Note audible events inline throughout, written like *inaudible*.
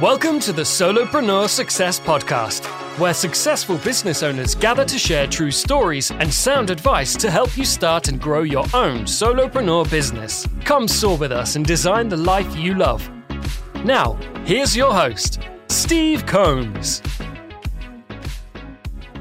Welcome to the Solopreneur Success Podcast, where successful business owners gather to share true stories and sound advice to help you start and grow your own solopreneur business. Come soar with us and design the life you love. Now, here's your host, Steve Combs.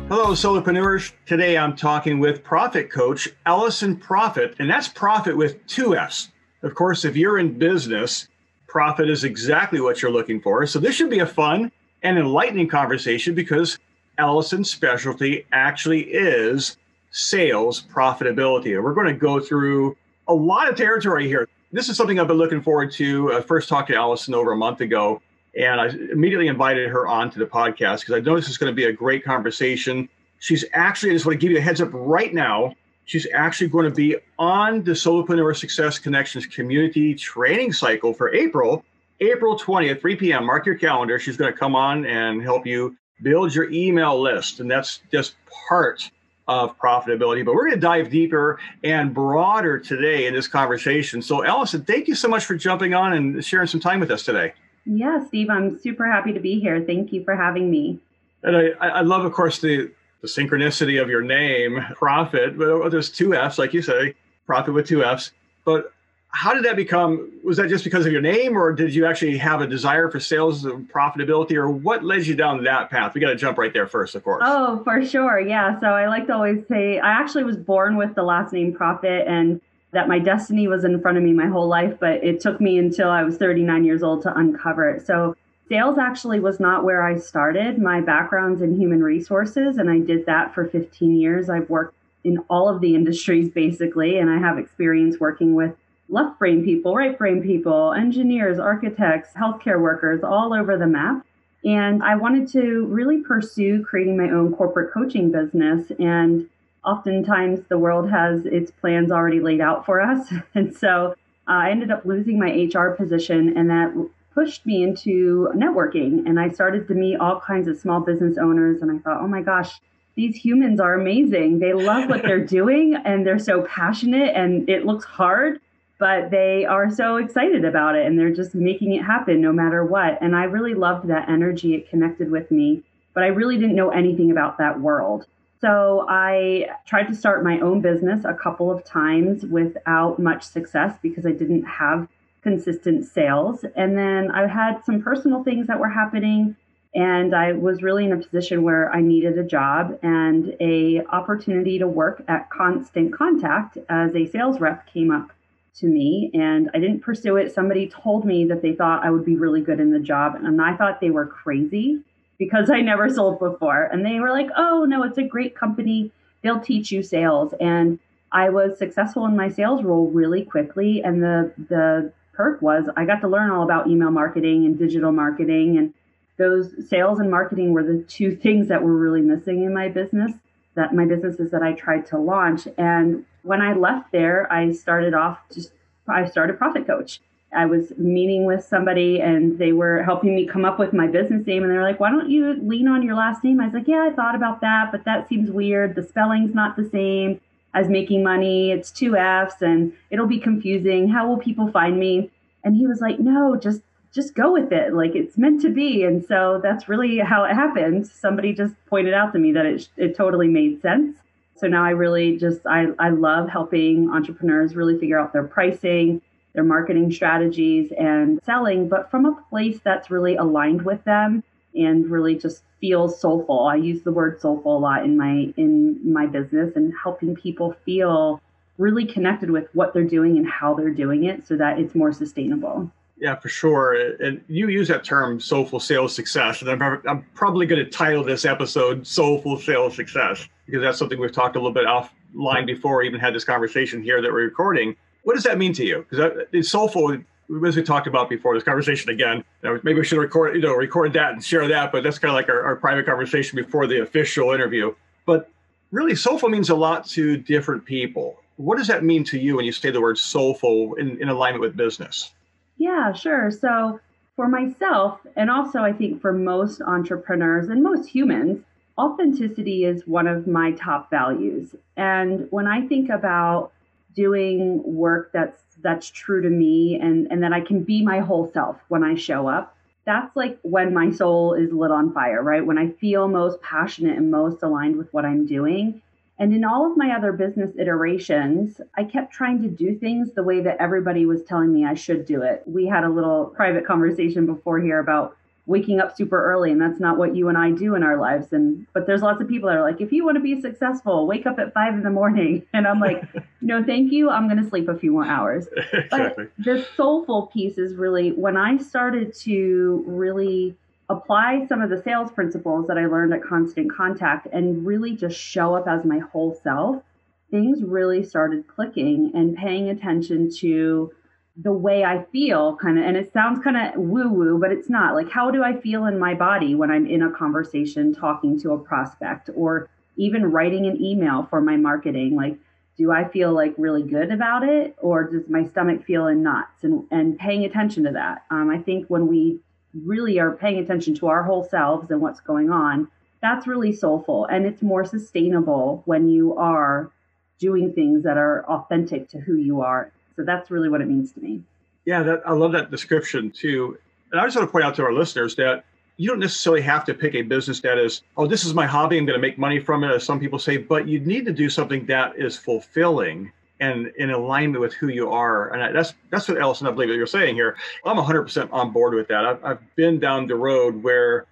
Hello, solopreneurs. Today I'm talking with profit coach Allison Profit, and that's profit with two F's. Of course, if you're in business, profit is exactly what you're looking for. So this should be a fun and enlightening conversation because Allison's specialty actually is sales profitability. And we're going to go through a lot of territory here. This is something I've been looking forward to. I first talked to Allison over a month ago, and I immediately invited her onto the podcast because I know this is going to be a great conversation. She's actually, I just want to give you a heads up right now. She's actually going to be on the Solopreneur Success Connections community training cycle for April, April 20th, 3 p.m. Mark your calendar. She's going to come on and help you build your email list. And that's just part of profitability. But we're going to dive deeper and broader today in this conversation. So, Allison, thank you so much for jumping on and sharing some time with us today. Yeah, Steve, I'm super happy to be here. Thank you for having me. And I, I love, of course, the the synchronicity of your name, profit, but there's two F's, like you say, profit with two F's. But how did that become? Was that just because of your name, or did you actually have a desire for sales and profitability, or what led you down that path? We got to jump right there first, of course. Oh, for sure. Yeah. So I like to always say I actually was born with the last name Profit and that my destiny was in front of me my whole life, but it took me until I was 39 years old to uncover it. So Sales actually was not where I started. My background's in human resources, and I did that for 15 years. I've worked in all of the industries basically, and I have experience working with left brain people, right brain people, engineers, architects, healthcare workers all over the map. And I wanted to really pursue creating my own corporate coaching business. And oftentimes the world has its plans already laid out for us. *laughs* And so uh, I ended up losing my HR position, and that pushed me into networking and I started to meet all kinds of small business owners and I thought, "Oh my gosh, these humans are amazing. They love what they're *laughs* doing and they're so passionate and it looks hard, but they are so excited about it and they're just making it happen no matter what." And I really loved that energy. It connected with me, but I really didn't know anything about that world. So I tried to start my own business a couple of times without much success because I didn't have consistent sales. And then I had some personal things that were happening and I was really in a position where I needed a job and a opportunity to work at Constant Contact as a sales rep came up to me and I didn't pursue it. Somebody told me that they thought I would be really good in the job and I thought they were crazy because I never *laughs* sold before. And they were like, "Oh, no, it's a great company. They'll teach you sales." And I was successful in my sales role really quickly and the the perk was I got to learn all about email marketing and digital marketing. And those sales and marketing were the two things that were really missing in my business, that my businesses that I tried to launch. And when I left there, I started off just, I started Profit Coach. I was meeting with somebody and they were helping me come up with my business name. And they're like, why don't you lean on your last name? I was like, yeah, I thought about that, but that seems weird. The spelling's not the same as making money. It's two F's and it'll be confusing. How will people find me? And he was like, no, just just go with it. Like it's meant to be. And so that's really how it happened. Somebody just pointed out to me that it, it totally made sense. So now I really just, I, I love helping entrepreneurs really figure out their pricing, their marketing strategies and selling, but from a place that's really aligned with them and really just feel soulful. I use the word soulful a lot in my in my business and helping people feel really connected with what they're doing and how they're doing it so that it's more sustainable. Yeah, for sure. And you use that term soulful sales success. And I'm, I'm probably going to title this episode Soulful Sales Success because that's something we've talked a little bit offline before we even had this conversation here that we're recording. What does that mean to you? Because it's soulful as we talked about before this conversation again. Maybe we should record you know record that and share that but that's kind of like our, our private conversation before the official interview. But really soulful means a lot to different people. What does that mean to you when you say the word soulful in, in alignment with business? Yeah sure. So for myself and also i think for most entrepreneurs and most humans authenticity is one of my top values. And when i think about doing work that's that's true to me and and that I can be my whole self when I show up. that's like when my soul is lit on fire, right? When I feel most passionate and most aligned with what I'm doing. And in all of my other business iterations, I kept trying to do things the way that everybody was telling me I should do it. We had a little private conversation before here about waking up super early and that's not what you and I do in our lives. And but there's lots of people that are like if you want to be successful wake up at 5 in the morning. *laughs* And I'm like *laughs* no thank you I'm going to sleep a few more hours. *laughs* Exactly. but the soulful piece is really when I started to really apply some of the sales principles that I learned at constant contact and really just show up as my whole self things really started clicking and paying attention to the way I feel, kind of, and it sounds kind of woo woo, but it's not. Like, how do I feel in my body when I'm in a conversation talking to a prospect or even writing an email for my marketing? Like, do I feel like really good about it or does my stomach feel in knots? And, and paying attention to that. Um, I think when we really are paying attention to our whole selves and what's going on, that's really soulful and it's more sustainable when you are doing things that are authentic to who you are so that's really what it means to me. Yeah, that, I love that description too. And I just want to point out to our listeners that you don't necessarily have to pick a business that is, oh, this is my hobby. I'm going to make money from it, as some people say, but you need to do something that is fulfilling and in alignment with who you are. And that's that's what Allison, I believe that you're saying here. I'm 100% on board with that. I've, I've been down the road where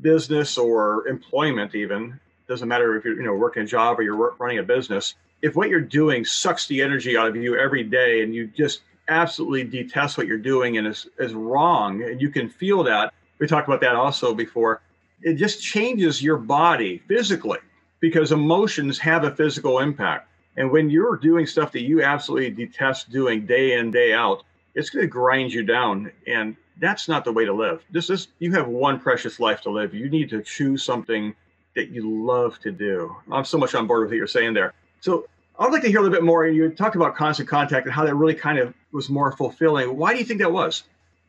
business or employment even doesn't matter if you're you know working a job or you're running a business if what you're doing sucks the energy out of you every day and you just absolutely detest what you're doing and is, is wrong and you can feel that we talked about that also before it just changes your body physically because emotions have a physical impact. And when you're doing stuff that you absolutely detest doing day in day out it's going to grind you down and that's not the way to live. This is you have one precious life to live. You need to choose something that you love to do. I'm so much on board with what you're saying there so I'd like to hear a little bit more. You talked about constant contact and how that really kind of was more fulfilling. Why do you think that was?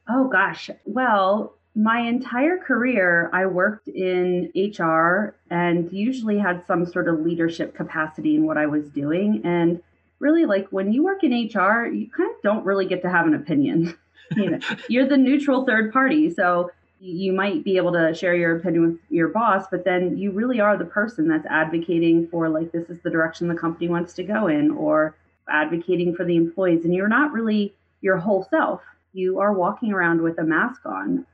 Oh, gosh. Well, my entire career, I worked in HR and usually had some sort of leadership capacity in what I was doing. And really, like when you work in HR, you kind of don't really get to have an opinion. *laughs* you know, you're the neutral third party. So you might be able to share your opinion with your boss, but then you really are the person that's advocating for, like, this is the direction the company wants to go in, or advocating for the employees. And you're not really your whole self. You are walking around with a mask on.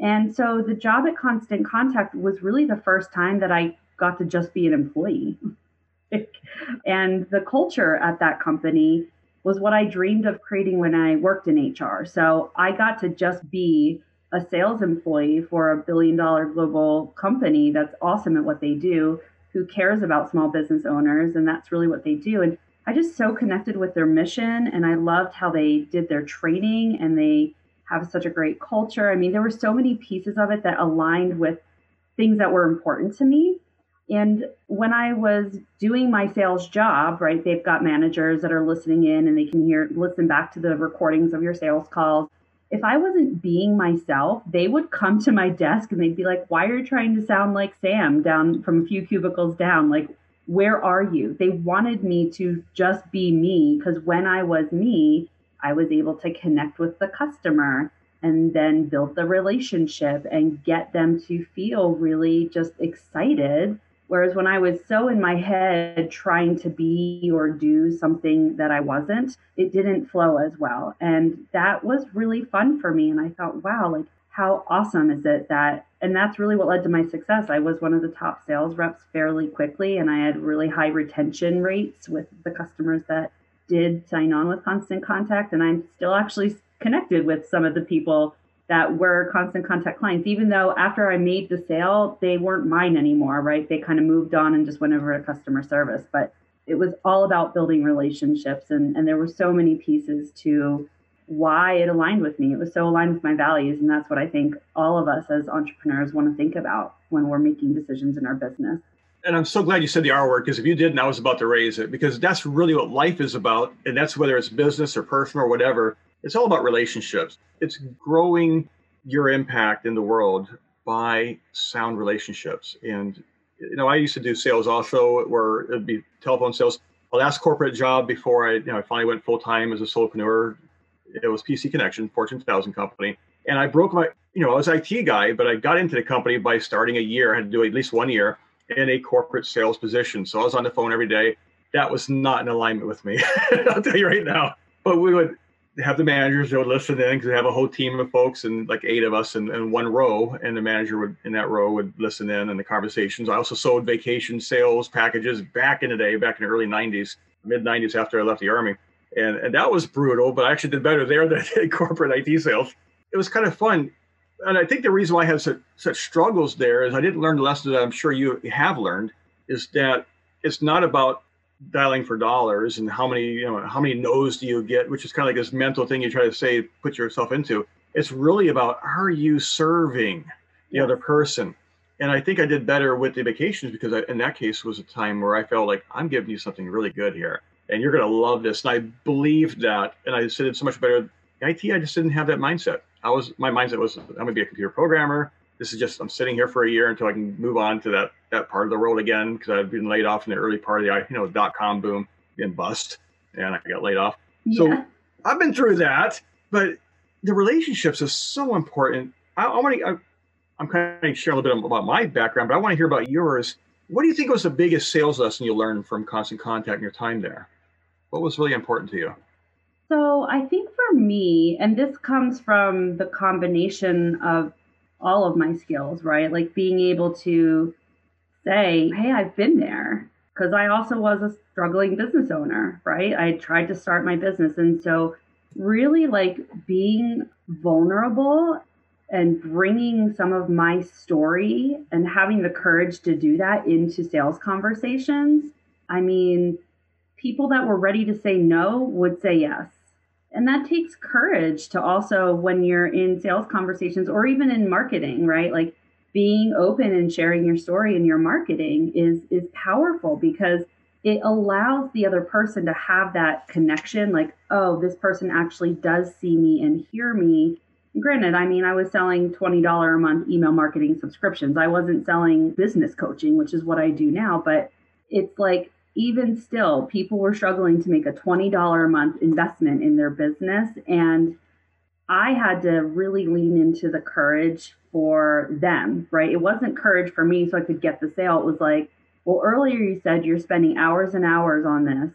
And so the job at Constant Contact was really the first time that I got to just be an employee. *laughs* and the culture at that company was what I dreamed of creating when I worked in HR. So I got to just be a sales employee for a billion dollar global company that's awesome at what they do, who cares about small business owners. And that's really what they do. And I just so connected with their mission. And I loved how they did their training and they have such a great culture. I mean, there were so many pieces of it that aligned with things that were important to me. And when I was doing my sales job, right, they've got managers that are listening in and they can hear, listen back to the recordings of your sales calls if I wasn't being myself, they would come to my desk and they'd be like, Why are you trying to sound like Sam down from a few cubicles down? Like, where are you? They wanted me to just be me because when I was me, I was able to connect with the customer and then build the relationship and get them to feel really just excited Whereas when I was so in my head trying to be or do something that I wasn't, it didn't flow as well. And that was really fun for me. And I thought, wow, like how awesome is it that, and that's really what led to my success. I was one of the top sales reps fairly quickly, and I had really high retention rates with the customers that did sign on with Constant Contact. And I'm still actually connected with some of the people that were constant contact clients, even though after I made the sale, they weren't mine anymore, right? They kind of moved on and just went over to customer service. But it was all about building relationships. And, and there were so many pieces to why it aligned with me. It was so aligned with my values. And that's what I think all of us as entrepreneurs want to think about when we're making decisions in our business. And I'm so glad you said the R word because if you didn't, I was about to raise it because that's really what life is about. And that's whether it's business or personal or whatever it's all about relationships. It's growing your impact in the world by sound relationships. And you know, I used to do sales also, where it'd be telephone sales. My last corporate job before I, you know, I finally went full time as a solopreneur, it was PC Connection, Fortune 1000 company, and I broke my you know, I was IT guy, but I got into the company by starting a year. I had to do at least one year in a corporate sales position. So I was on the phone every day. That was not in alignment with me. *laughs* I'll tell you right now. But we would have the managers that would listen in because they have a whole team of folks and like eight of us in, in one row, and the manager would in that row would listen in and the conversations. I also sold vacation sales packages back in the day, back in the early '90s, mid '90s after I left the army, and and that was brutal. But I actually did better there *laughs* than in corporate IT sales. It was kind of fun, and I think the reason why I had such, such struggles there is I didn't learn the lesson that I'm sure you have learned is that it's not about dialing for dollars and how many you know how many no's do you get which is kind of like this mental thing you try to say put yourself into. It's really about are you serving the other person? And i think i did better with the vacations because I, in that case was a time where i felt like i'm giving you something really good here and you're going to love this. And i believed that and i just did it so much better it i just didn't have that mindset. I was my mindset was i'm going to be a computer programmer this is just I'm sitting here for a year until I can move on to that that part of the world again because I've been laid off in the early part of the you know dot com boom and bust and I got laid off. Yeah. So I've been through that, but the relationships is so important. I, I want to. I'm kind of sharing a little bit about my background, but I want to hear about yours. What do you think was the biggest sales lesson you learned from constant contact in your time there? What was really important to you? So I think for me, and this comes from the combination of all of my skills, right? Like being able to say, hey, I've been there. Because I also was a struggling business owner, right? I tried to start my business. And so, really, like being vulnerable and bringing some of my story and having the courage to do that into sales conversations. I mean, people that were ready to say no would say yes and that takes courage to also when you're in sales conversations or even in marketing right? Like being open and sharing your story in your marketing is is powerful because it allows the other person to have that connection like oh this person actually does see me and hear me. Granted i mean i was selling $20 a month email marketing subscriptions. I wasn't selling business coaching which is what i do now but it's like even still, people were struggling to make a $20 a month investment in their business. And I had to really lean into the courage for them, right? It wasn't courage for me so I could get the sale. It was like, well, earlier you said you're spending hours and hours on this.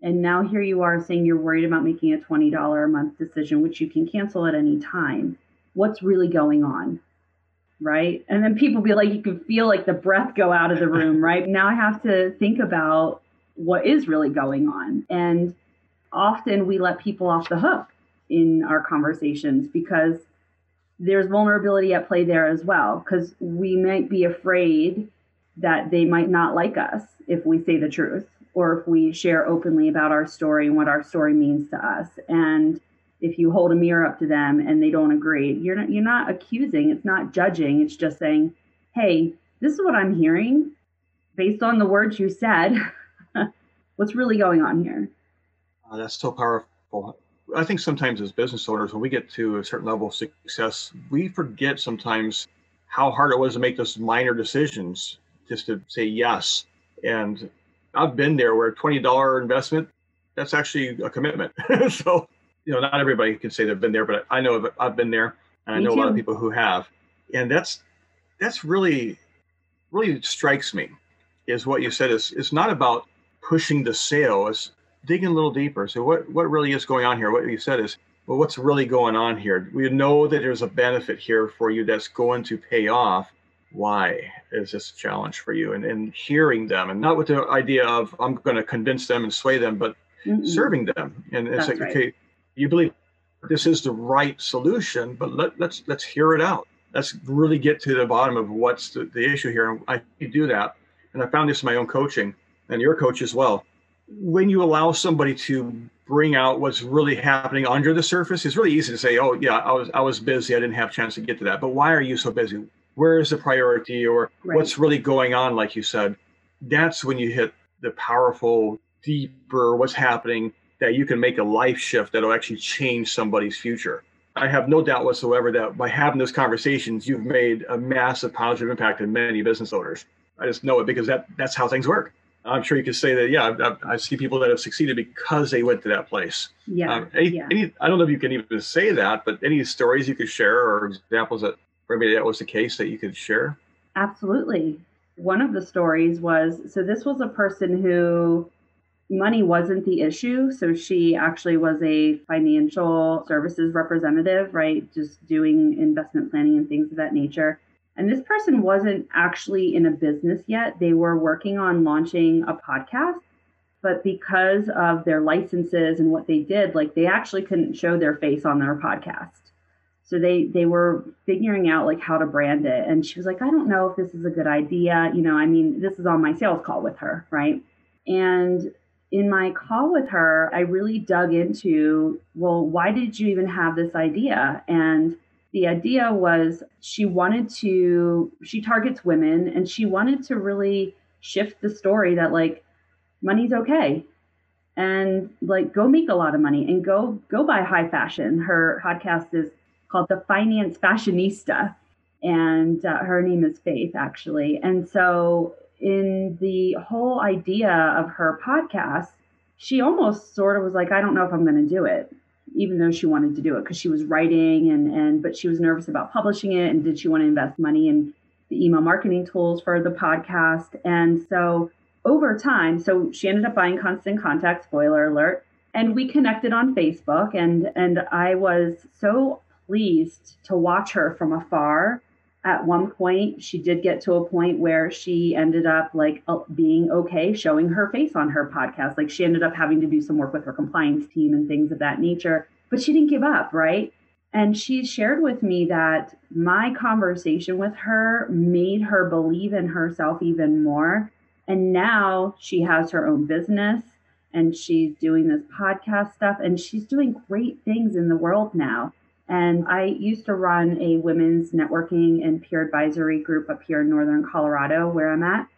And now here you are saying you're worried about making a $20 a month decision, which you can cancel at any time. What's really going on? Right? And then people be like, you can feel like the breath go out of the room, right? *laughs* Now I have to think about what is really going on. And often we let people off the hook in our conversations because there's vulnerability at play there as well, because we might be afraid that they might not like us if we say the truth or if we share openly about our story and what our story means to us. And if you hold a mirror up to them and they don't agree you're not you're not accusing it's not judging it's just saying hey this is what i'm hearing. Based on the words you said *laughs* what's really going on here? Uh, that's so powerful. I think sometimes as business owners when we get to a certain level of success we forget sometimes how hard it was to make those minor decisions just to say yes. And i've been there where a $20 investment that's actually a commitment. *laughs* So you know, not everybody can say they've been there, but I know I've been there, and I know a lot of people who have, and that's that's really really strikes me is what you said is it's not about pushing the sale, it's digging a little deeper. So what what really is going on here? What you said is well, what's really going on here? We know that there's a benefit here for you that's going to pay off. Why is this a challenge for you? And, and hearing them, and not with the idea of I'm going to convince them and sway them, but mm serving them. And it's That's like, right. okay, you believe this is the right solution, but let, let's let's hear it out. Let's really get to the bottom of what's the, the issue here. And I do that. And I found this in my own coaching and your coach as well. When you allow somebody to bring out what's really happening under the surface, it's really easy to say, "Oh, yeah, I was I was busy. I didn't have a chance to get to that." But why are you so busy? Where is the priority, or right. what's really going on? Like you said, that's when you hit the powerful, deeper, what's happening that you can make a life shift that'll actually change somebody's future. I have no doubt whatsoever that by having those conversations, you've made a massive positive impact in many business owners. I just know it because that that's how things work. I'm sure you could say that. Yeah, I, I, see people that have succeeded because they went to that place. Yeah. Um, any, yeah. Any, I don't know if you can even say that, but any stories you could share or examples that maybe that was the case that you could share? Absolutely. One of the stories was so this was a person who money wasn't the issue. So she actually was a financial services representative, right? Just doing investment planning and things of that nature. And this person wasn't actually in a business yet. They were working on launching a podcast, but because of their licenses and what they did, like they actually couldn't show their face on their podcast. So they they were figuring out like how to brand it. And she was like, I don't know if this is a good idea. You know, I mean, this is on my sales call with her, right? And in my call with her, I really dug into, well, why did you even have this idea? And the idea was she wanted to she targets women and she wanted to really shift the story that like money's okay. And like go make a lot of money and go go buy high fashion. Her podcast is called the finance fashionista. And uh, her name is faith actually. And so in the whole idea of her podcast she almost sort of was like i don't know if i'm going to do it even though she wanted to do it because she was writing and and but she was nervous about publishing it and did she want to invest money in the email marketing tools for the podcast? And so over time so she ended up buying constant contact spoiler alert and we connected on facebook and and i was so pleased to watch her from afar at one point she did get to a point where she ended up like uh, being okay showing her face on her podcast. Like she ended up having to do some work with her compliance team and things of that nature but she didn't give up right? And she shared with me that my conversation with her made her believe in herself even more. And now she has her own business and she's doing this podcast stuff and she's doing great things in the world now and I used to run a women's networking and peer advisory group up here in Northern Colorado, where I'm at.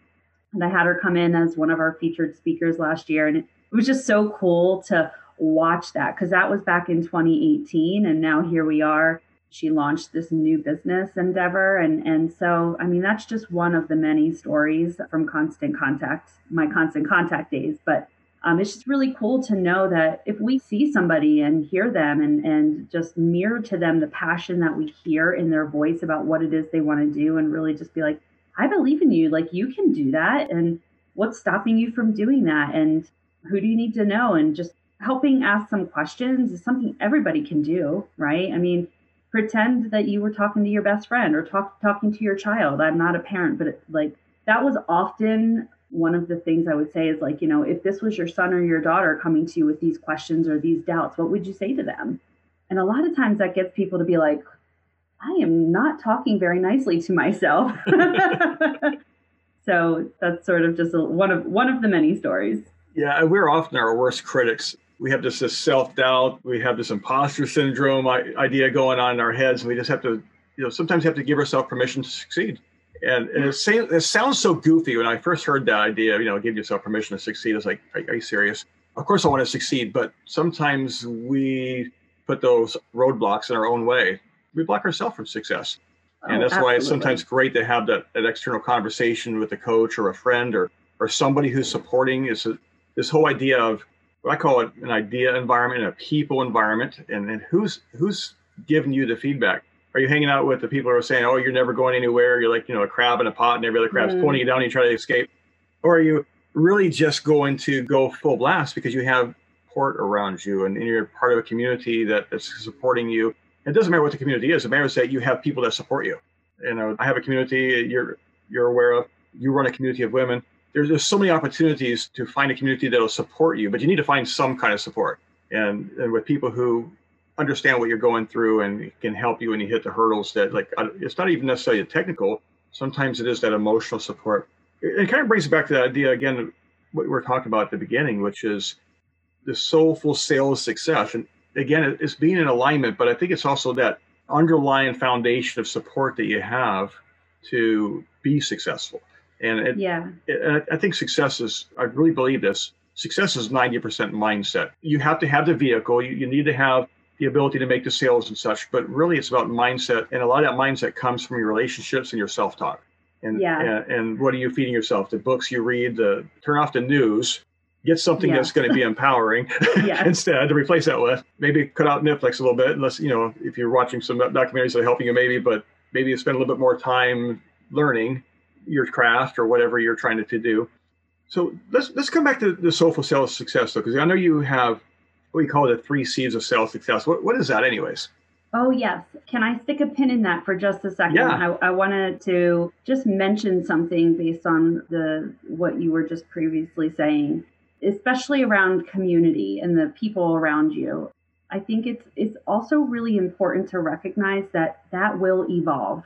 And I had her come in as one of our featured speakers last year. And it was just so cool to watch that because that was back in 2018. And now here we are. She launched this new business endeavor. And, and so, I mean, that's just one of the many stories from Constant Contact, my Constant Contact days. But um, it's just really cool to know that if we see somebody and hear them and, and just mirror to them the passion that we hear in their voice about what it is they want to do and really just be like, I believe in you. Like you can do that. And what's stopping you from doing that? And who do you need to know? And just helping ask some questions is something everybody can do, right? I mean, pretend that you were talking to your best friend or talk, talking to your child. I'm not a parent, but it, like that was often one of the things I would say is like, you know, if this was your son or your daughter coming to you with these questions or these doubts, what would you say to them? And a lot of times that gets people to be like, I am not talking very nicely to myself. *laughs* *laughs* so that's sort of just a, one of one of the many stories. Yeah, we're often our worst critics. We have just this self doubt. We have this imposter syndrome idea going on in our heads, and we just have to, you know, sometimes have to give ourselves permission to succeed. And, and it, it, sounds so goofy when I first heard that idea, you know, give yourself permission to succeed. It's like, are, are you serious? Of course, I want to succeed, but sometimes we put those roadblocks in our own way. We block ourselves from success. And oh, that's absolutely. why it's sometimes great to have that, that external conversation with a coach or a friend or, or somebody who's supporting is this whole idea of what I call it an idea environment and a people environment. And, and who's, who's giving you the feedback? Are you hanging out with the people who are saying, "Oh, you're never going anywhere. You're like you know a crab in a pot, and every other crab's mm. pointing you down, and you try to escape," or are you really just going to go full blast because you have support around you and, and you're part of a community that's supporting you? It doesn't matter what the community is. It matters that you have people that support you. You know, I have a community you're you're aware of. You run a community of women. There's, there's so many opportunities to find a community that'll support you, but you need to find some kind of support. And, and with people who understand what you're going through and can help you when you hit the hurdles that like it's not even necessarily technical sometimes it is that emotional support. It, kind of brings it back to that idea again what we were talking about at the beginning which is the soulful sales success. And again it's being in alignment but i think it's also that underlying foundation of support that you have to be successful. And it, yeah. it, i think success is i really believe this success is 90% mindset. You have to have the vehicle you, you need to have the ability to make the sales and such, but really it's about mindset. And a lot of that mindset comes from your relationships and your self talk. And, yeah. and, and what are you feeding yourself? The books you read, the turn off the news, get something Yeah. that's going to be empowering *laughs* instead to replace that with. Maybe cut out Netflix a little bit, unless you know if you're watching some documentaries that are helping you, maybe. But maybe you spend a little bit more time learning your craft or whatever you're trying to, to do. So let's let's come back to the soulful sales success though, because I know you have what you call the three C's of sales success. What what is that, anyways? Oh, yes. Can I stick a pin in that for just a second? Yeah. I, I wanted to just mention something based on the what you were just previously saying, especially around community and the people around you. I think it's it's also really important to recognize that that will evolve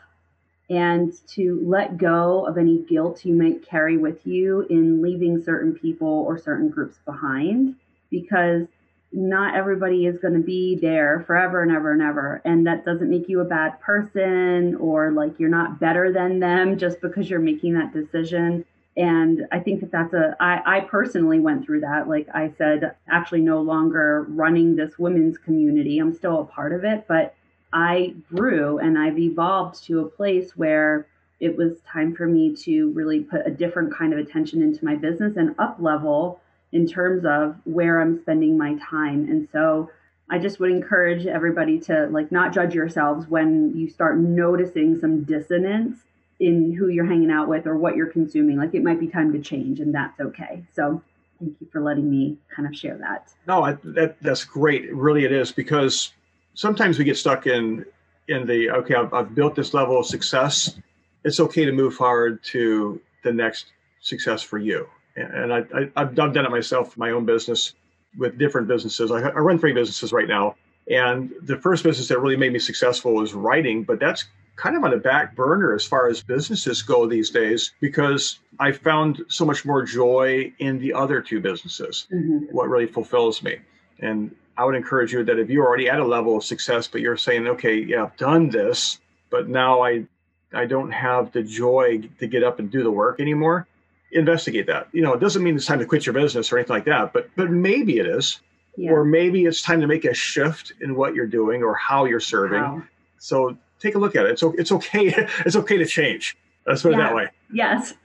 and to let go of any guilt you might carry with you in leaving certain people or certain groups behind because not everybody is going to be there forever and ever and ever. And that doesn't make you a bad person or like you're not better than them just because you're making that decision. And I think that that's a, I, I personally went through that. Like I said, actually no longer running this women's community. I'm still a part of it, but I grew and I've evolved to a place where it was time for me to really put a different kind of attention into my business and up level in terms of where I'm spending my time. And so I just would encourage everybody to like not judge yourselves when you start noticing some dissonance in who you're hanging out with or what you're consuming. Like it might be time to change and that's okay. So thank you for letting me kind of share that. No, I, that that's great. Really, it is because sometimes we get stuck in in the okay. I've, I've built this level of success. It's okay to move forward to the next success for you. And I, I I've done it myself, my own business with different businesses. I, I run three businesses right now, and the first business that really made me successful was writing, but that's kind of on the back burner as far as businesses go these days because I found so much more joy in the other two businesses. Mhm. What really fulfills me. And I would encourage you that if you're already at a level of success, but you're saying, okay, yeah, I've done this, but now I I don't have the joy to get up and do the work anymore, investigate that. You know, it doesn't mean it's time to quit your business or anything like that, but but maybe it is. Yeah. Or maybe it's time to make a shift in what you're doing or how you're serving. Wow. So take a look at it. It's, it's okay. *laughs* It's okay to change. Let's put it that way. Yes. *laughs*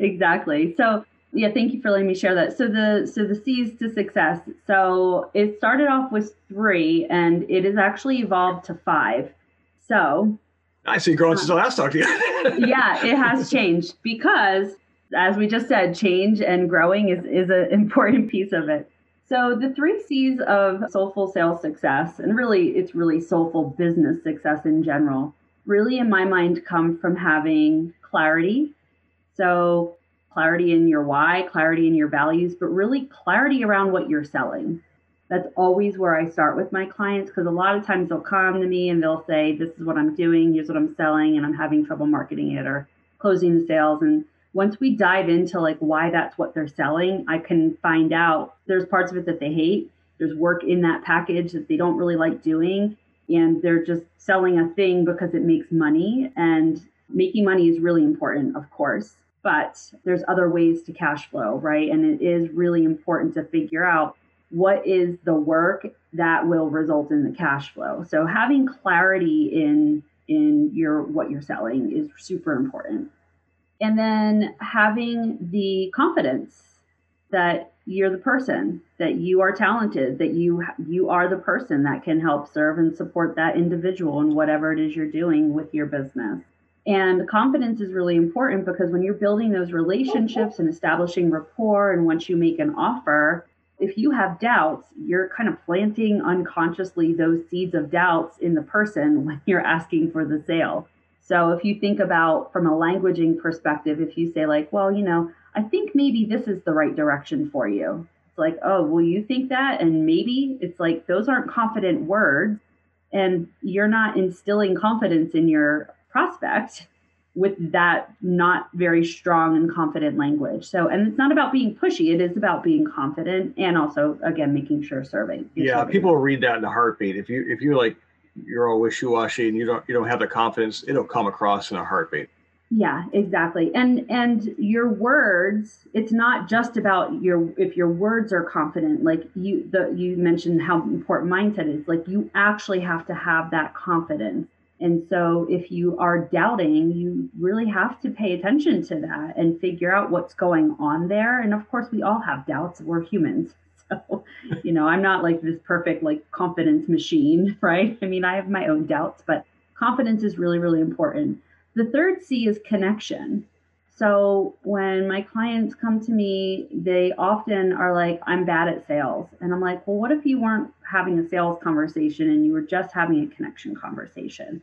exactly. So yeah, thank you for letting me share that. So the so the C's to success. So it started off with three and it has actually evolved to five. So I see you growing since the last talk to you. yeah, it has changed because as we just said, change and growing is, is an important *laughs* piece of it. So the three C's of soulful sales success, and really it's really soulful business success in general, really in my mind come from having clarity. So clarity in your why, clarity in your values, but really clarity around what you're selling. That's always where I start with my clients because a lot of times they'll come to me and they'll say, This is what I'm doing, here's what I'm selling, and I'm having trouble marketing it or closing the sales. And once we dive into like why that's what they're selling, I can find out there's parts of it that they hate. There's work in that package that they don't really like doing. And they're just selling a thing because it makes money. And making money is really important, of course, but there's other ways to cash flow, right? And it is really important to figure out what is the work that will result in the cash flow. So having clarity in in your what you're selling is super important and then having the confidence that you're the person that you are talented that you you are the person that can help serve and support that individual in whatever it is you're doing with your business and confidence is really important because when you're building those relationships and establishing rapport and once you make an offer if you have doubts you're kind of planting unconsciously those seeds of doubts in the person *laughs* when you're asking for the sale so if you think about from a languaging perspective, if you say like, well, you know, I think maybe this is the right direction for you. It's like, oh, well, you think that? And maybe it's like those aren't confident words. And you're not instilling confidence in your prospect *laughs* with that not very strong and confident language. So, and it's not about being pushy, it is about being confident and also, again, making sure serving. yeah, serving people will read that in a heartbeat. If you if you're like you're all wishy-washy and you don't you don't have the confidence, it'll come across in a heartbeat. Yeah, exactly. And and your words, it's not just about your if your words are confident, like you the you mentioned how important mindset is. Like you actually have to have that confidence And so if you are doubting, you really have to pay attention to that and figure out what's going on there. And of course, we all have doubts. We're humans. *laughs* So, you know, I'm not like this perfect like confidence machine, *laughs* right? I mean, I have my own doubts, but confidence is really, really important. The third C is connection. So when my clients come to me, they often are like, I'm bad at sales. And I'm like, well, what if you weren't having a sales conversation and you were just having a connection conversation?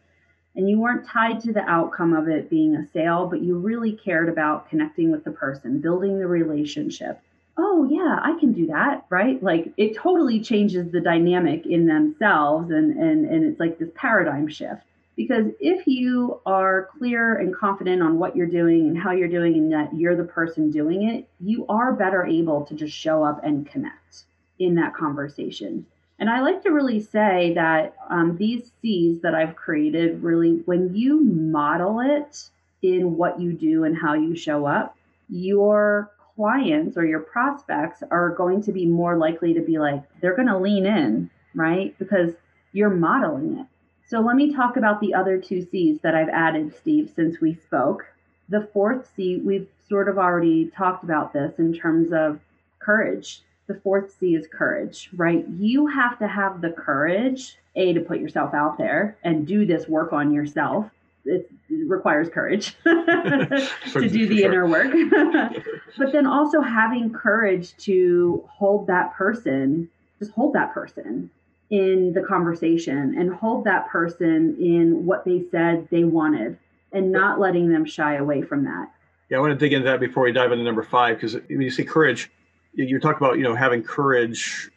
And you weren't tied to the outcome of it being a sale, but you really cared about connecting with the person, building the relationship. Oh, yeah, I can do that, right? Like it totally changes the dynamic in themselves. And, and, and it's like this paradigm shift. Because if you are clear and confident on what you're doing and how you're doing, and that you're the person doing it, you are better able to just show up and connect in that conversation. And I like to really say that um, these C's that I've created really, when you model it in what you do and how you show up, your clients or your prospects are going to be more likely to be like, they're going to lean in, right? Because you're modeling it. So let me talk about the other two C's that I've added, Steve, since we spoke. The fourth C, we've sort of already talked about this in terms of courage. The fourth C is courage, right? You have to have the courage, A, to put yourself out there and do this work on yourself. It, requires courage *laughs* to do the inner work. *laughs* but then also having courage to hold that person, just hold that person in the conversation and hold that person in what they said they wanted and not letting them shy away from that. Yeah, I want to dig into that before we dive into number five, because when you say courage, you talk about, you know, having courage.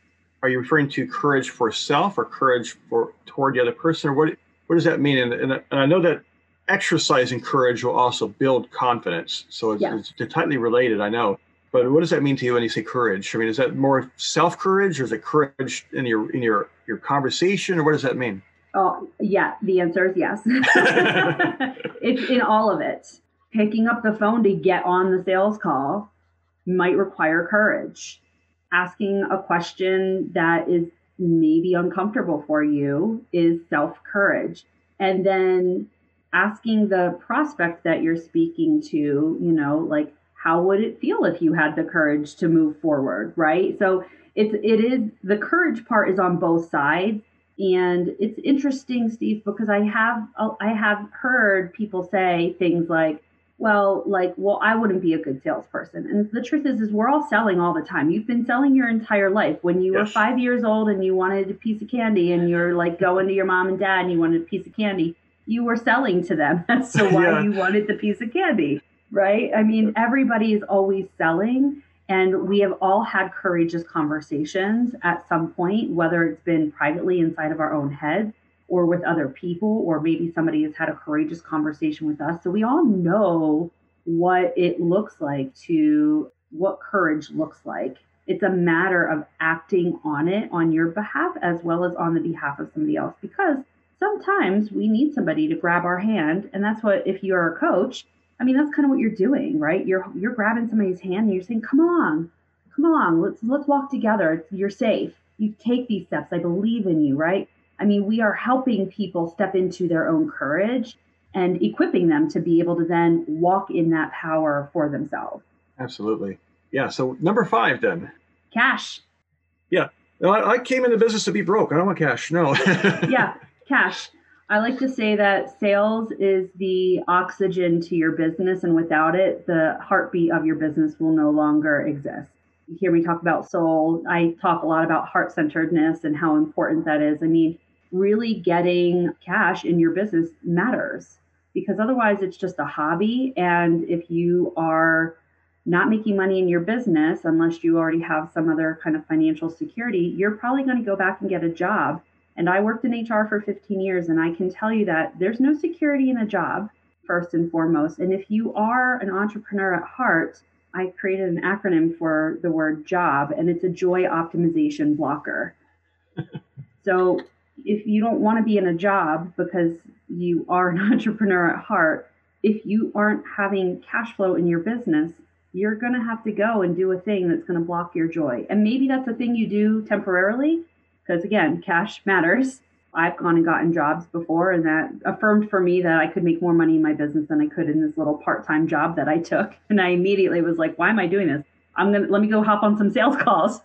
Are you referring to courage for self or courage for toward the other person? Or what, what does that mean? And, and, and I know that exercising courage will also build confidence. So it's, it's tightly related, I know. But what does that mean to you when you say courage? I mean, is that more self courage, or is it courage in your in your your conversation, or what does that mean? Oh yeah, the answer is yes. *laughs* it's in all of it. Picking up the phone to get on the sales call might require courage. Asking a question that is maybe uncomfortable for you is self courage. And then asking the prospect that you're speaking to, you know, like how would it feel if you had the courage to move forward right? So it's it is the courage part is on both sides. And it's interesting steve because i have oh, i have heard people say things like well like well i wouldn't be a good salesperson. And the truth is is we're all selling all the time. You've been selling your entire life. When you yes. were five years old and you wanted a piece of candy and you're like going to your mom and dad and you wanted a piece of candy you were selling to them *laughs* so why yeah. you wanted the piece of candy right? I mean, everybody is always selling, and we have all had courageous conversations at some point, whether it's been privately inside of our own head or with other people, or maybe somebody has had a courageous conversation with us. So we all know what it looks like to what courage looks like. It's a matter of acting on it on your behalf as well as on the behalf of somebody else because sometimes we need somebody to grab our hand. And that's what, if you're a coach, I mean, that's kind of what you're doing, right? You're you're grabbing somebody's hand and you're saying, "Come along, come along, let's let's walk together. You're safe. You take these steps. I believe in you, right?" I mean, we are helping people step into their own courage and equipping them to be able to then walk in that power for themselves. Absolutely. Yeah. So number five, then. Cash. Yeah. No, I, I came in the business to be broke. I don't want cash. No. *laughs* yeah, cash. I like to say that sales is the oxygen to your business, and without it, the heartbeat of your business will no longer exist. You hear me talk about soul. I talk a lot about heart centeredness and how important that is. I mean, really getting cash in your business matters because otherwise it's just a hobby. And if you are not making money in your business, unless you already have some other kind of financial security, you're probably going to go back and get a job and I worked in HR for 15 years, and I can tell you that there's no security in a job, first and foremost. And if you are an entrepreneur at heart, I created an acronym for the word job, and it's a joy optimization blocker. *laughs* so if you don't want to be in a job because you are an *laughs* entrepreneur at heart, if you aren't having cash flow in your business, you're going to have to go and do a thing that's going to block your joy. And maybe that's a thing you do temporarily, because again, cash matters. I've gone and gotten jobs before, and that affirmed for me that I could make more money in my business than I could in this little part time job that I took. *laughs* And I immediately was like, why am I doing this? I'm going to let me go hop on some sales calls.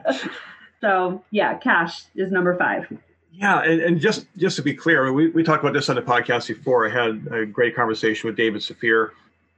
*laughs* so, yeah, cash is number five. Yeah, and, and just just to be clear, we, we talked about this on the podcast before. I had a great conversation with David Safier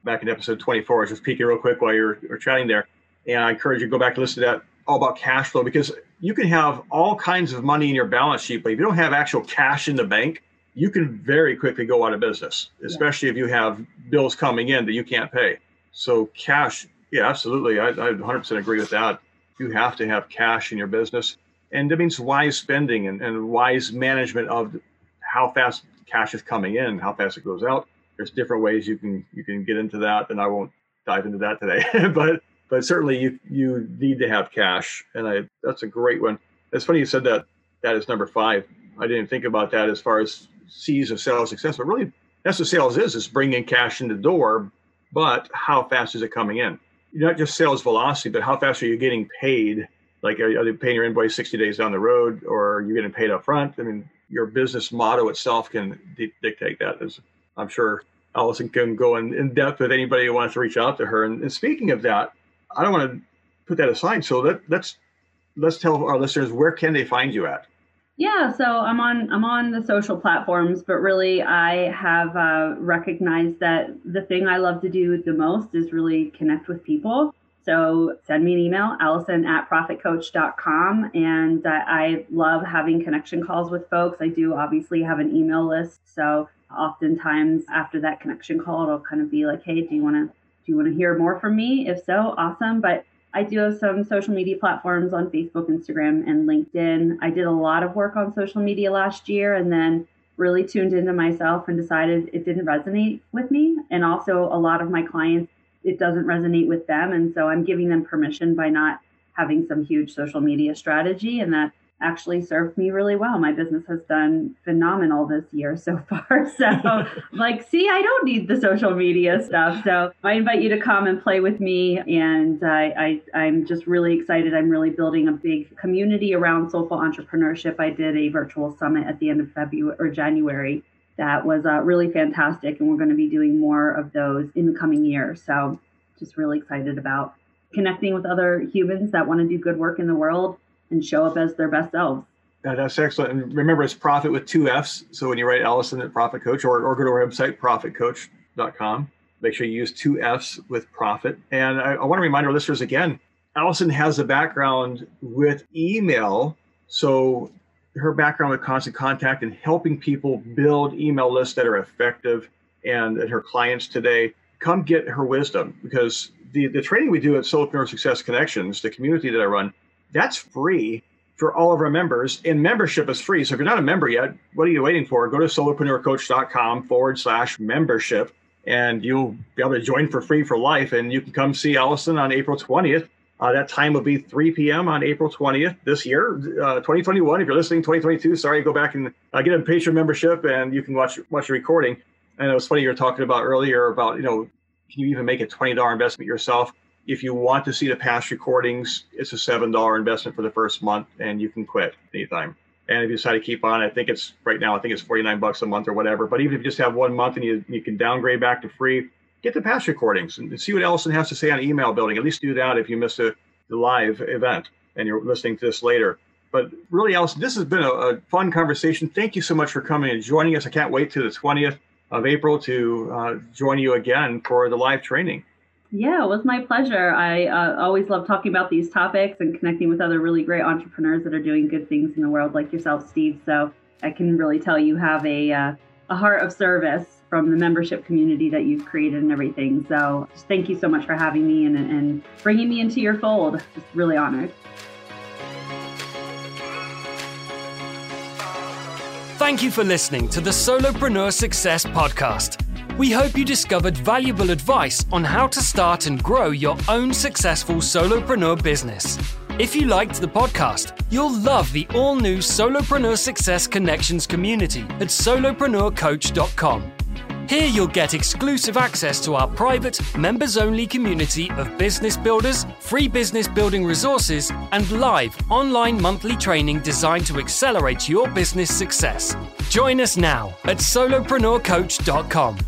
back in episode 24. I was just peeking real quick while you're, you're chatting there. And I encourage you to go back and listen to that all about cash flow because you can have all kinds of money in your balance sheet, but if you don't have actual cash in the bank, you can very quickly go out of business, especially yeah. if you have bills coming in that you can't pay. So, cash, yeah, absolutely. I, I 100% agree with that. You have to have cash in your business. And that means wise spending and, and wise management of how fast cash is coming in, how fast it goes out. There's different ways you can you can get into that, and I won't dive into that today. *laughs* but but certainly you you need to have cash, and I that's a great one. It's funny you said that that is number five. I didn't think about that as far as C's of sales success, but really that's what sales is: is bringing cash in the door. But how fast is it coming in? Not just sales velocity, but how fast are you getting paid? Like, are, they paying your invoice 60 days down the road, or are you getting paid up front? I mean, your business motto itself can dictate that. As I'm sure Allison can go in, in depth with anybody who wants to reach out to her. And, and speaking of that, I don't want to put that aside. So let, let's let's tell our listeners where can they find you at. Yeah, so I'm on I'm on the social platforms, but really I have uh, recognized that the thing I love to do the most is really connect with people. So send me an email, Allison at profitcoach.com. And uh, I love having connection calls with folks. I do obviously have an email list. So oftentimes after that connection call, it'll kind of be like, hey, do you want to you want to hear more from me? If so, awesome. But I do have some social media platforms on Facebook, Instagram, and LinkedIn. I did a lot of work on social media last year and then really tuned into myself and decided it didn't resonate with me. And also, a lot of my clients, it doesn't resonate with them. And so I'm giving them permission by not having some huge social media strategy. And that actually served me really well. My business has done phenomenal this year so *laughs* far. So, *laughs* like, see, I don't need the social media stuff. So, I invite you to come and play with me. And I, I, I'm just really excited. I'm really building a big community around soulful entrepreneurship. I did a virtual summit at the end of February or January that was uh, really fantastic. And we're going to be doing more of those in the coming year. So, just really excited about connecting with other humans that want to do good work in the world and show up as their best selves. Yeah, that's excellent. And remember, it's profit with two F's. So when you write Allison at Profit Coach or, or go to our website, profitcoach.com, make sure you use two F's with profit. And I, I want to remind our listeners again Allison has a background with email. So her background with constant contact and helping people build email lists that are effective and, and her clients today come get her wisdom because the, the training we do at Solopreneur Success Connections, the community that I run, that's free for all of our members, and membership is free. So if you're not a member yet, what are you waiting for? Go to solopreneurcoach.com forward slash membership, and you'll be able to join for free for life. And you can come see Allison on April 20th. Uh, that time will be 3 p.m. on April 20th this year, uh, 2021. If you're listening 2022, sorry, go back and uh, get a patron membership, and you can watch watch the recording. And it was funny you were talking about earlier about you know can you even make a $20 investment yourself? If you want to see the past recordings, it's a $7 investment for the first month and you can quit anytime. And if you decide to keep on, I think it's right now, I think it's 49 bucks a month or whatever. But even if you just have one month and you, you can downgrade back to free, get the past recordings and see what Allison has to say on email building. At least do that if you missed a, the live event and you're listening to this later. But really, Allison, this has been a, a, fun conversation. Thank you so much for coming and joining us. I can't wait to the 20th of April to uh, join you again for the live training. Yeah, it was my pleasure. I uh, always love talking about these topics and connecting with other really great entrepreneurs that are doing good things in the world, like yourself, Steve. So I can really tell you have a uh, a heart of service from the membership community that you've created and everything. So just thank you so much for having me and, and bringing me into your fold. Just really honored. Thank you for listening to the Solopreneur Success Podcast. We hope you discovered valuable advice on how to start and grow your own successful solopreneur business. If you liked the podcast, you'll love the all new Solopreneur Success Connections community at solopreneurcoach.com. Here you'll get exclusive access to our private, members only community of business builders, free business building resources, and live online monthly training designed to accelerate your business success. Join us now at solopreneurcoach.com.